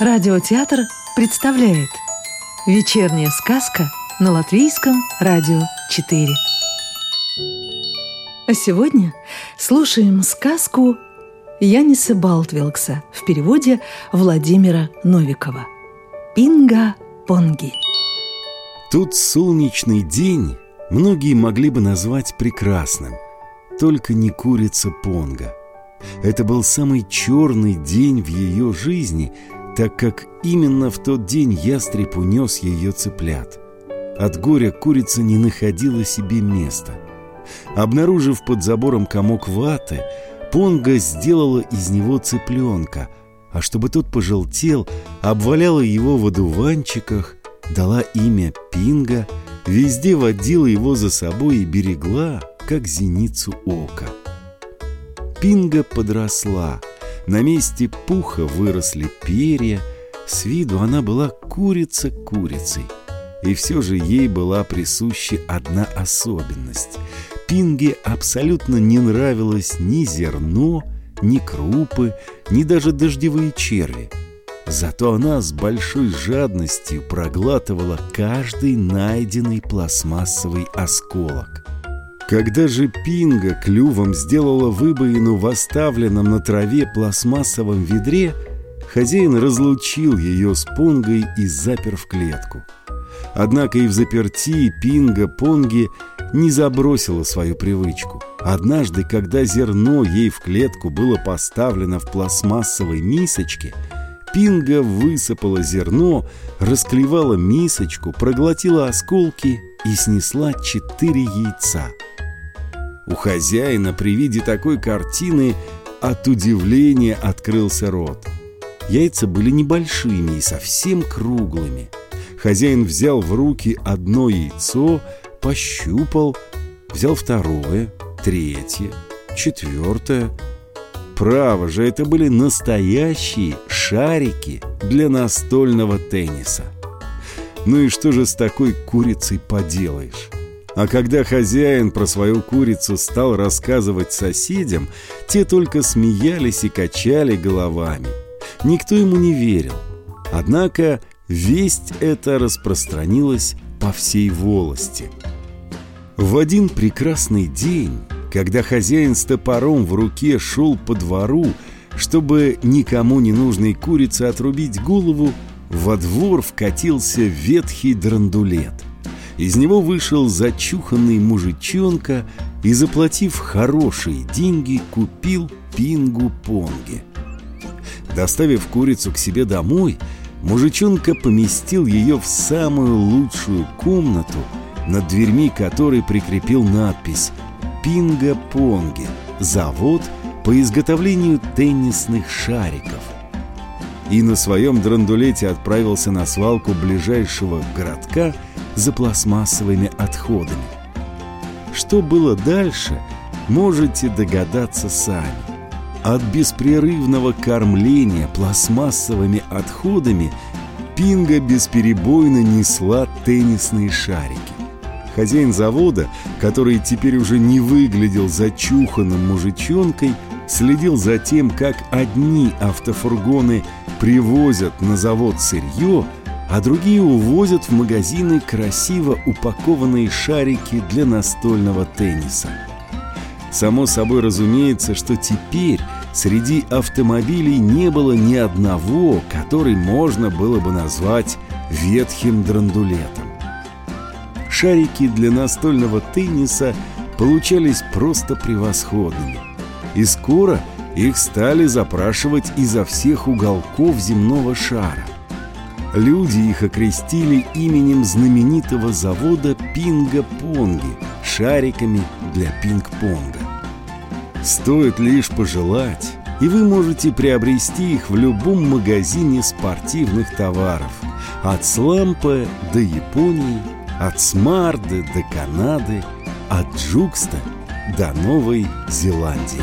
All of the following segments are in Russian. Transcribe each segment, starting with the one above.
Радиотеатр представляет Вечерняя сказка на Латвийском радио 4 А сегодня слушаем сказку Яниса Балтвилкса в переводе Владимира Новикова. «Пинга-понги» Тот солнечный день многие могли бы назвать прекрасным, только не курица Понга. Это был самый черный день в ее жизни, так как именно в тот день ястреб унес ее цыплят. От горя курица не находила себе места. Обнаружив под забором комок ваты, Понга сделала из него цыпленка, а чтобы тот пожелтел, обваляла его в одуванчиках, дала имя Пинга, везде водила его за собой и берегла, как зеницу ока. Пинга подросла, на месте пуха выросли перья, с виду она была курица курицей. И все же ей была присуща одна особенность. Пинге абсолютно не нравилось ни зерно, ни крупы, ни даже дождевые черви – Зато она с большой жадностью проглатывала каждый найденный пластмассовый осколок. Когда же Пинга клювом сделала выбоину в оставленном на траве пластмассовом ведре, хозяин разлучил ее с Понгой и запер в клетку. Однако и в заперти Пинга Понги не забросила свою привычку. Однажды, когда зерно ей в клетку было поставлено в пластмассовой мисочке – Пинга высыпала зерно, расклевала мисочку, проглотила осколки и снесла четыре яйца. У хозяина при виде такой картины от удивления открылся рот. Яйца были небольшими и совсем круглыми. Хозяин взял в руки одно яйцо, пощупал, взял второе, третье, четвертое – Право же, это были настоящие шарики для настольного тенниса. Ну и что же с такой курицей поделаешь? А когда хозяин про свою курицу стал рассказывать соседям, те только смеялись и качали головами. Никто ему не верил. Однако весть эта распространилась по всей волости. В один прекрасный день когда хозяин с топором в руке шел по двору, чтобы никому не нужной курице отрубить голову, во двор вкатился ветхий драндулет. Из него вышел зачуханный мужичонка и, заплатив хорошие деньги, купил пингу-понги. Доставив курицу к себе домой, мужичонка поместил ее в самую лучшую комнату, над дверьми которой прикрепил надпись Пинга-Понги – завод по изготовлению теннисных шариков. И на своем драндулете отправился на свалку ближайшего городка за пластмассовыми отходами. Что было дальше, можете догадаться сами. От беспрерывного кормления пластмассовыми отходами Пинга бесперебойно несла теннисные шарики. Хозяин завода, который теперь уже не выглядел зачуханным мужичонкой, следил за тем, как одни автофургоны привозят на завод сырье, а другие увозят в магазины красиво упакованные шарики для настольного тенниса. Само собой разумеется, что теперь среди автомобилей не было ни одного, который можно было бы назвать ветхим драндулетом шарики для настольного тенниса получались просто превосходными. И скоро их стали запрашивать изо всех уголков земного шара. Люди их окрестили именем знаменитого завода Пинга-Понги шариками для пинг-понга. Стоит лишь пожелать, и вы можете приобрести их в любом магазине спортивных товаров, от Слампа до Японии – от Смарды до Канады, от Джукста до Новой Зеландии.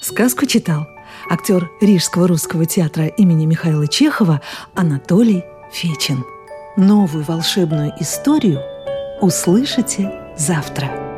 Сказку читал актер Рижского русского театра имени Михаила Чехова Анатолий Фечин. Новую волшебную историю услышите завтра.